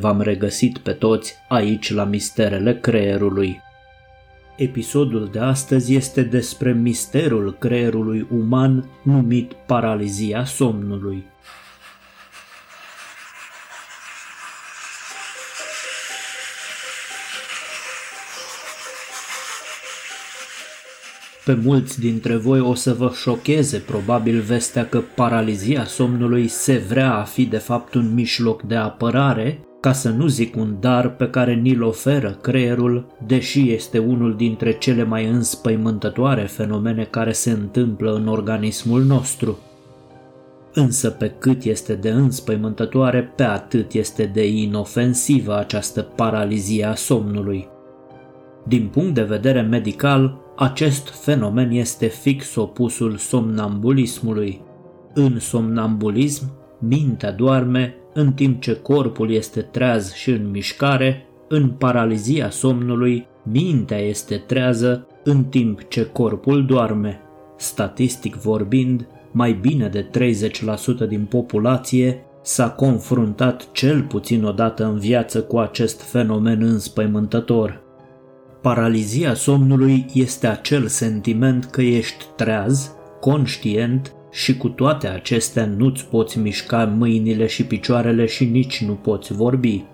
Bine v-am regăsit pe toți aici la Misterele Creierului. Episodul de astăzi este despre misterul creierului uman numit paralizia somnului. Pe mulți dintre voi o să vă șocheze probabil vestea că paralizia somnului se vrea a fi de fapt un mijloc de apărare, ca să nu zic un dar pe care ni-l oferă creierul, deși este unul dintre cele mai înspăimântătoare fenomene care se întâmplă în organismul nostru. Însă pe cât este de înspăimântătoare, pe atât este de inofensivă această paralizie a somnului. Din punct de vedere medical, acest fenomen este fix opusul somnambulismului. În somnambulism, mintea doarme în timp ce corpul este treaz și în mișcare, în paralizia somnului, mintea este trează în timp ce corpul doarme. Statistic vorbind, mai bine de 30% din populație s-a confruntat cel puțin o dată în viață cu acest fenomen înspăimântător. Paralizia somnului este acel sentiment că ești treaz, conștient și cu toate acestea nu-ți poți mișca mâinile și picioarele și nici nu poți vorbi.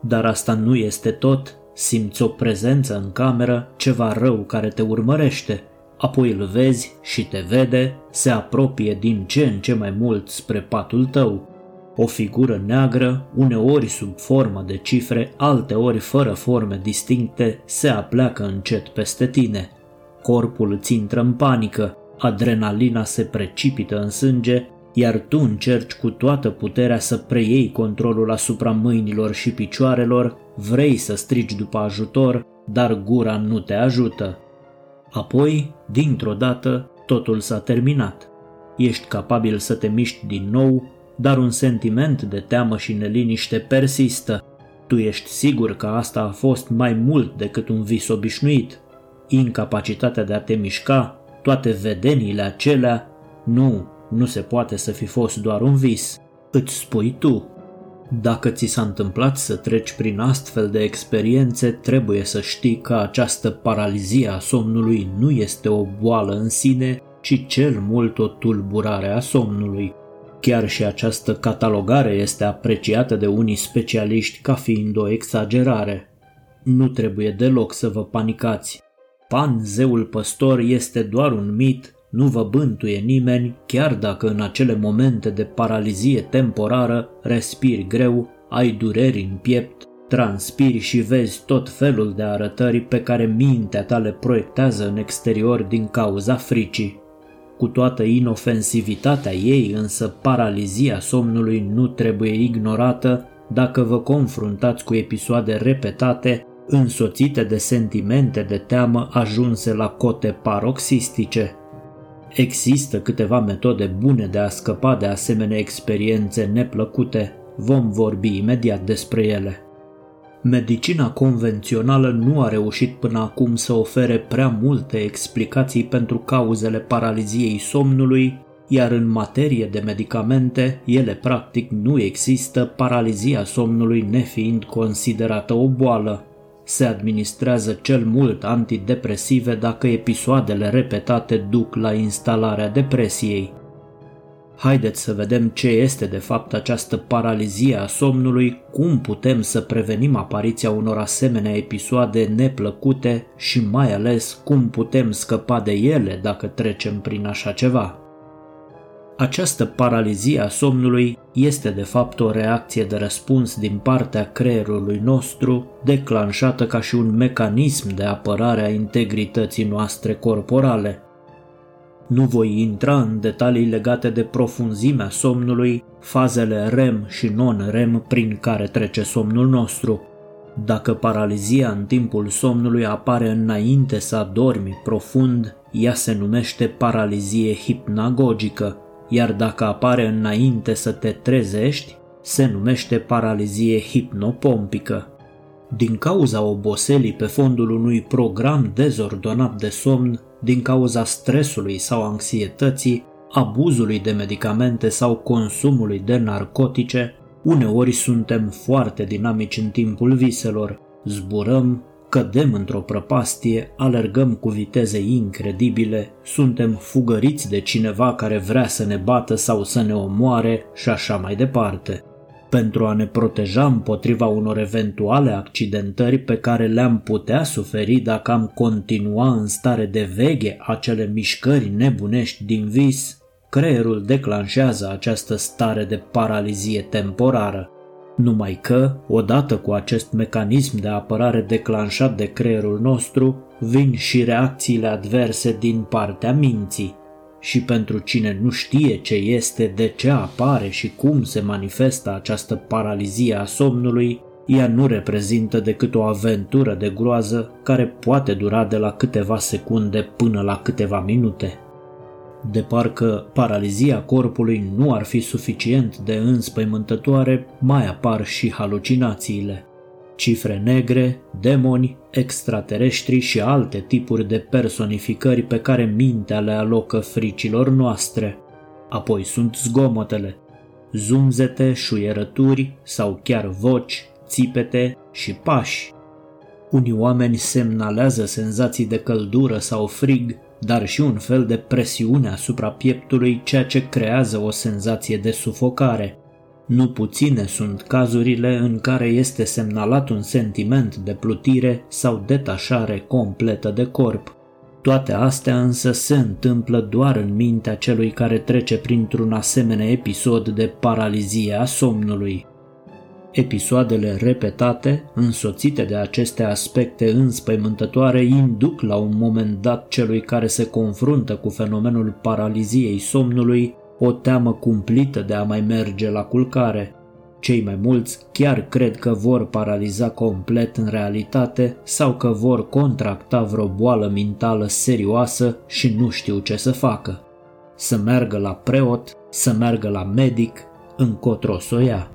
Dar asta nu este tot, simți o prezență în cameră, ceva rău care te urmărește, apoi îl vezi și te vede, se apropie din ce în ce mai mult spre patul tău. O figură neagră, uneori sub formă de cifre, alteori fără forme distincte, se apleacă încet peste tine. Corpul îți intră în panică, adrenalina se precipită în sânge, iar tu încerci cu toată puterea să preiei controlul asupra mâinilor și picioarelor, vrei să strigi după ajutor, dar gura nu te ajută. Apoi, dintr-o dată, totul s-a terminat. Ești capabil să te miști din nou, dar un sentiment de teamă și neliniște persistă. Tu ești sigur că asta a fost mai mult decât un vis obișnuit. Incapacitatea de a te mișca, toate vedeniile acelea, nu, nu se poate să fi fost doar un vis. Îți spui tu. Dacă ți s-a întâmplat să treci prin astfel de experiențe, trebuie să știi că această paralizie a somnului nu este o boală în sine, ci cel mult o tulburare a somnului. Chiar și această catalogare este apreciată de unii specialiști ca fiind o exagerare. Nu trebuie deloc să vă panicați. Pan, zeul păstor, este doar un mit, nu vă bântuie nimeni, chiar dacă în acele momente de paralizie temporară respiri greu, ai dureri în piept, transpiri și vezi tot felul de arătări pe care mintea ta le proiectează în exterior din cauza fricii. Cu toată inofensivitatea ei, însă paralizia somnului nu trebuie ignorată. Dacă vă confruntați cu episoade repetate însoțite de sentimente de teamă ajunse la cote paroxistice. Există câteva metode bune de a scăpa de asemenea experiențe neplăcute, vom vorbi imediat despre ele. Medicina convențională nu a reușit până acum să ofere prea multe explicații pentru cauzele paraliziei somnului, iar în materie de medicamente, ele practic nu există, paralizia somnului nefiind considerată o boală. Se administrează cel mult antidepresive dacă episoadele repetate duc la instalarea depresiei. Haideți să vedem ce este de fapt această paralizie a somnului, cum putem să prevenim apariția unor asemenea episoade neplăcute și mai ales cum putem scăpa de ele dacă trecem prin așa ceva. Această paralizie a somnului este de fapt o reacție de răspuns din partea creierului nostru, declanșată ca și un mecanism de apărare a integrității noastre corporale. Nu voi intra în detalii legate de profunzimea somnului, fazele REM și non-REM prin care trece somnul nostru. Dacă paralizia în timpul somnului apare înainte să adormi profund, ea se numește paralizie hipnagogică iar dacă apare înainte să te trezești, se numește paralizie hipnopompică. Din cauza oboselii pe fondul unui program dezordonat de somn, din cauza stresului sau anxietății, abuzului de medicamente sau consumului de narcotice, Uneori suntem foarte dinamici în timpul viselor, zburăm, cădem într-o prăpastie, alergăm cu viteze incredibile, suntem fugăriți de cineva care vrea să ne bată sau să ne omoare și așa mai departe. Pentru a ne proteja împotriva unor eventuale accidentări pe care le-am putea suferi dacă am continua în stare de veche acele mișcări nebunești din vis, creierul declanșează această stare de paralizie temporară. Numai că, odată cu acest mecanism de apărare declanșat de creierul nostru, vin și reacțiile adverse din partea minții. Și pentru cine nu știe ce este, de ce apare și cum se manifestă această paralizie a somnului, ea nu reprezintă decât o aventură de groază care poate dura de la câteva secunde până la câteva minute de parcă paralizia corpului nu ar fi suficient de înspăimântătoare, mai apar și halucinațiile. Cifre negre, demoni, extraterestri și alte tipuri de personificări pe care mintea le alocă fricilor noastre. Apoi sunt zgomotele, zumzete, șuierături sau chiar voci, țipete și pași. Unii oameni semnalează senzații de căldură sau frig dar și un fel de presiune asupra pieptului, ceea ce creează o senzație de sufocare. Nu puține sunt cazurile în care este semnalat un sentiment de plutire sau detașare completă de corp. Toate astea însă se întâmplă doar în mintea celui care trece printr-un asemenea episod de paralizie a somnului. Episoadele repetate, însoțite de aceste aspecte înspăimântătoare, induc la un moment dat celui care se confruntă cu fenomenul paraliziei somnului o teamă cumplită de a mai merge la culcare. Cei mai mulți chiar cred că vor paraliza complet în realitate sau că vor contracta vreo boală mentală serioasă și nu știu ce să facă. Să meargă la preot, să meargă la medic, încotro să o ia.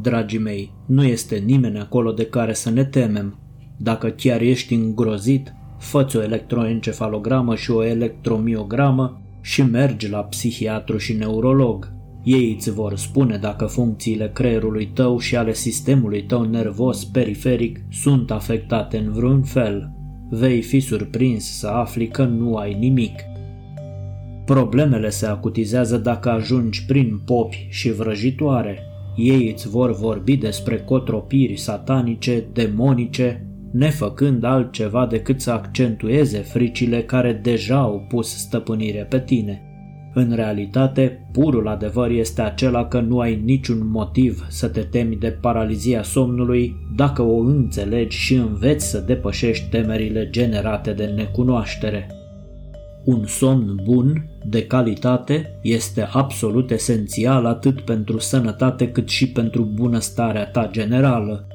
Dragii mei, nu este nimeni acolo de care să ne temem. Dacă chiar ești îngrozit, fă o electroencefalogramă și o electromiogramă și mergi la psihiatru și neurolog. Ei îți vor spune dacă funcțiile creierului tău și ale sistemului tău nervos periferic sunt afectate în vreun fel. Vei fi surprins să afli că nu ai nimic. Problemele se acutizează dacă ajungi prin popi și vrăjitoare, ei îți vor vorbi despre cotropiri satanice, demonice, nefăcând altceva decât să accentueze fricile care deja au pus stăpânire pe tine. În realitate, purul adevăr este acela că nu ai niciun motiv să te temi de paralizia somnului dacă o înțelegi și înveți să depășești temerile generate de necunoaștere. Un somn bun, de calitate, este absolut esențial atât pentru sănătate cât și pentru bunăstarea ta generală.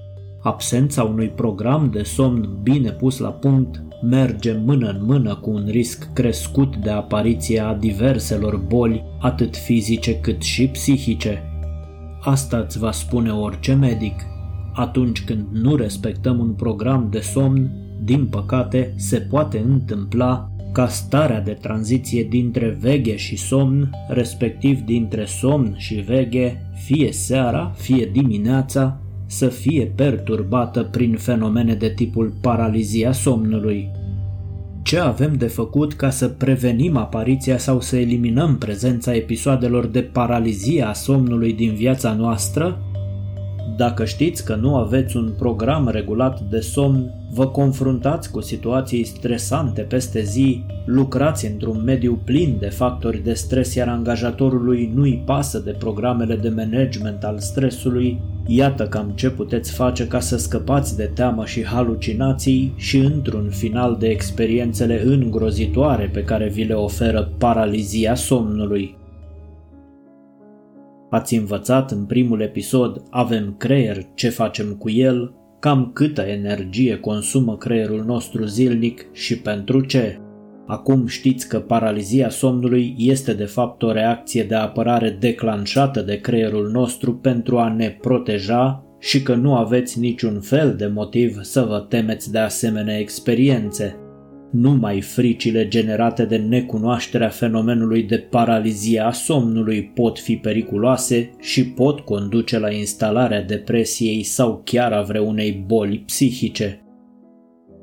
Absența unui program de somn bine pus la punct merge mână în mână cu un risc crescut de apariție a diverselor boli, atât fizice cât și psihice. Asta îți va spune orice medic. Atunci când nu respectăm un program de somn, din păcate, se poate întâmpla ca starea de tranziție dintre veghe și somn, respectiv dintre somn și veghe, fie seara, fie dimineața, să fie perturbată prin fenomene de tipul paralizia somnului. Ce avem de făcut ca să prevenim apariția sau să eliminăm prezența episoadelor de paralizie a somnului din viața noastră? Dacă știți că nu aveți un program regulat de somn, vă confruntați cu situații stresante peste zi, lucrați într-un mediu plin de factori de stres, iar angajatorului nu-i pasă de programele de management al stresului, iată cam ce puteți face ca să scăpați de teamă și halucinații și într-un final de experiențele îngrozitoare pe care vi le oferă paralizia somnului. Ați învățat în primul episod Avem creier, ce facem cu el, cam câtă energie consumă creierul nostru zilnic și pentru ce. Acum știți că paralizia somnului este de fapt o reacție de apărare declanșată de creierul nostru pentru a ne proteja și că nu aveți niciun fel de motiv să vă temeți de asemenea experiențe. Numai fricile generate de necunoașterea fenomenului de paralizie a somnului pot fi periculoase și pot conduce la instalarea depresiei sau chiar a vreunei boli psihice.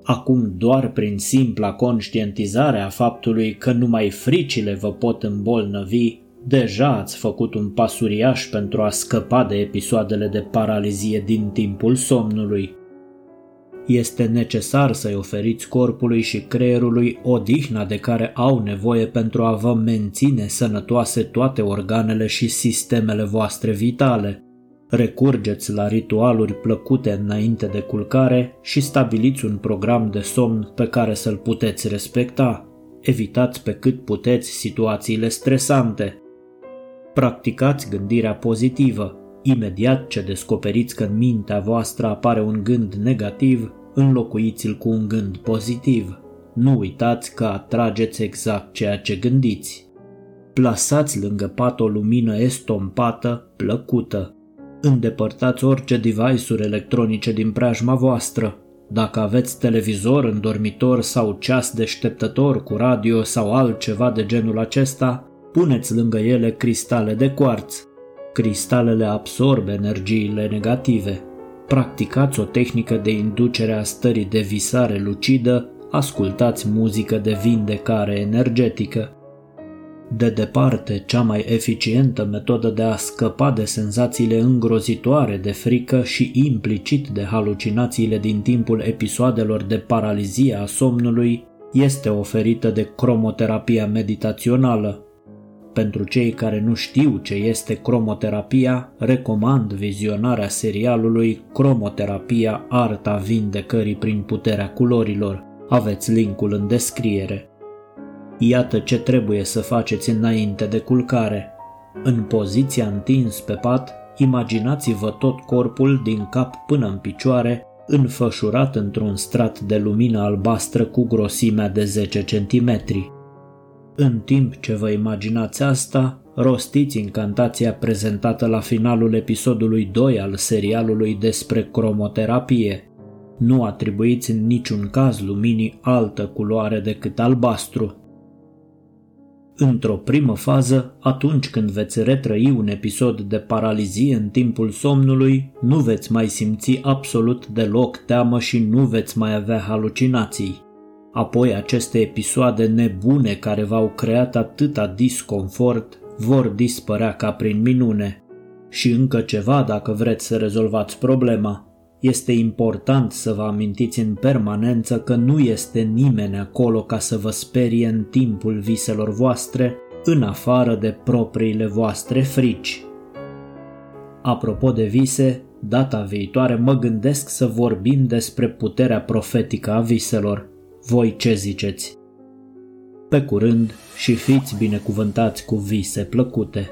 Acum doar prin simpla conștientizare a faptului că numai fricile vă pot îmbolnăvi, deja ați făcut un pas uriaș pentru a scăpa de episoadele de paralizie din timpul somnului. Este necesar să-i oferiți corpului și creierului odihna de care au nevoie pentru a vă menține sănătoase toate organele și sistemele voastre vitale. Recurgeți la ritualuri plăcute înainte de culcare și stabiliți un program de somn pe care să-l puteți respecta. Evitați pe cât puteți situațiile stresante. Practicați gândirea pozitivă. Imediat ce descoperiți că în mintea voastră apare un gând negativ, înlocuiți-l cu un gând pozitiv. Nu uitați că atrageți exact ceea ce gândiți. Plasați lângă pat o lumină estompată, plăcută. Îndepărtați orice device-uri electronice din preajma voastră. Dacă aveți televizor în dormitor sau ceas deșteptător cu radio sau altceva de genul acesta, puneți lângă ele cristale de cuarț. Cristalele absorbe energiile negative. Practicați o tehnică de inducere a stării de visare lucidă, ascultați muzică de vindecare energetică. De departe, cea mai eficientă metodă de a scăpa de senzațiile îngrozitoare de frică și implicit de halucinațiile din timpul episoadelor de paralizie a somnului este oferită de cromoterapia meditațională. Pentru cei care nu știu ce este cromoterapia, recomand vizionarea serialului Cromoterapia Arta Vindecării prin puterea culorilor. Aveți linkul în descriere. Iată ce trebuie să faceți înainte de culcare. În poziția întins pe pat, imaginați-vă tot corpul din cap până în picioare, înfășurat într-un strat de lumină albastră cu grosimea de 10 cm. În timp ce vă imaginați asta, rostiți incantația prezentată la finalul episodului 2 al serialului despre cromoterapie. Nu atribuiți în niciun caz luminii altă culoare decât albastru. Într-o primă fază, atunci când veți retrăi un episod de paralizie în timpul somnului, nu veți mai simți absolut deloc teamă și nu veți mai avea halucinații. Apoi aceste episoade nebune care v-au creat atâta disconfort vor dispărea ca prin minune. Și încă ceva dacă vreți să rezolvați problema. Este important să vă amintiți în permanență că nu este nimeni acolo ca să vă sperie în timpul viselor voastre, în afară de propriile voastre frici. Apropo de vise, data viitoare mă gândesc să vorbim despre puterea profetică a viselor. Voi ce ziceți? Pe curând și fiți binecuvântați cu vise plăcute.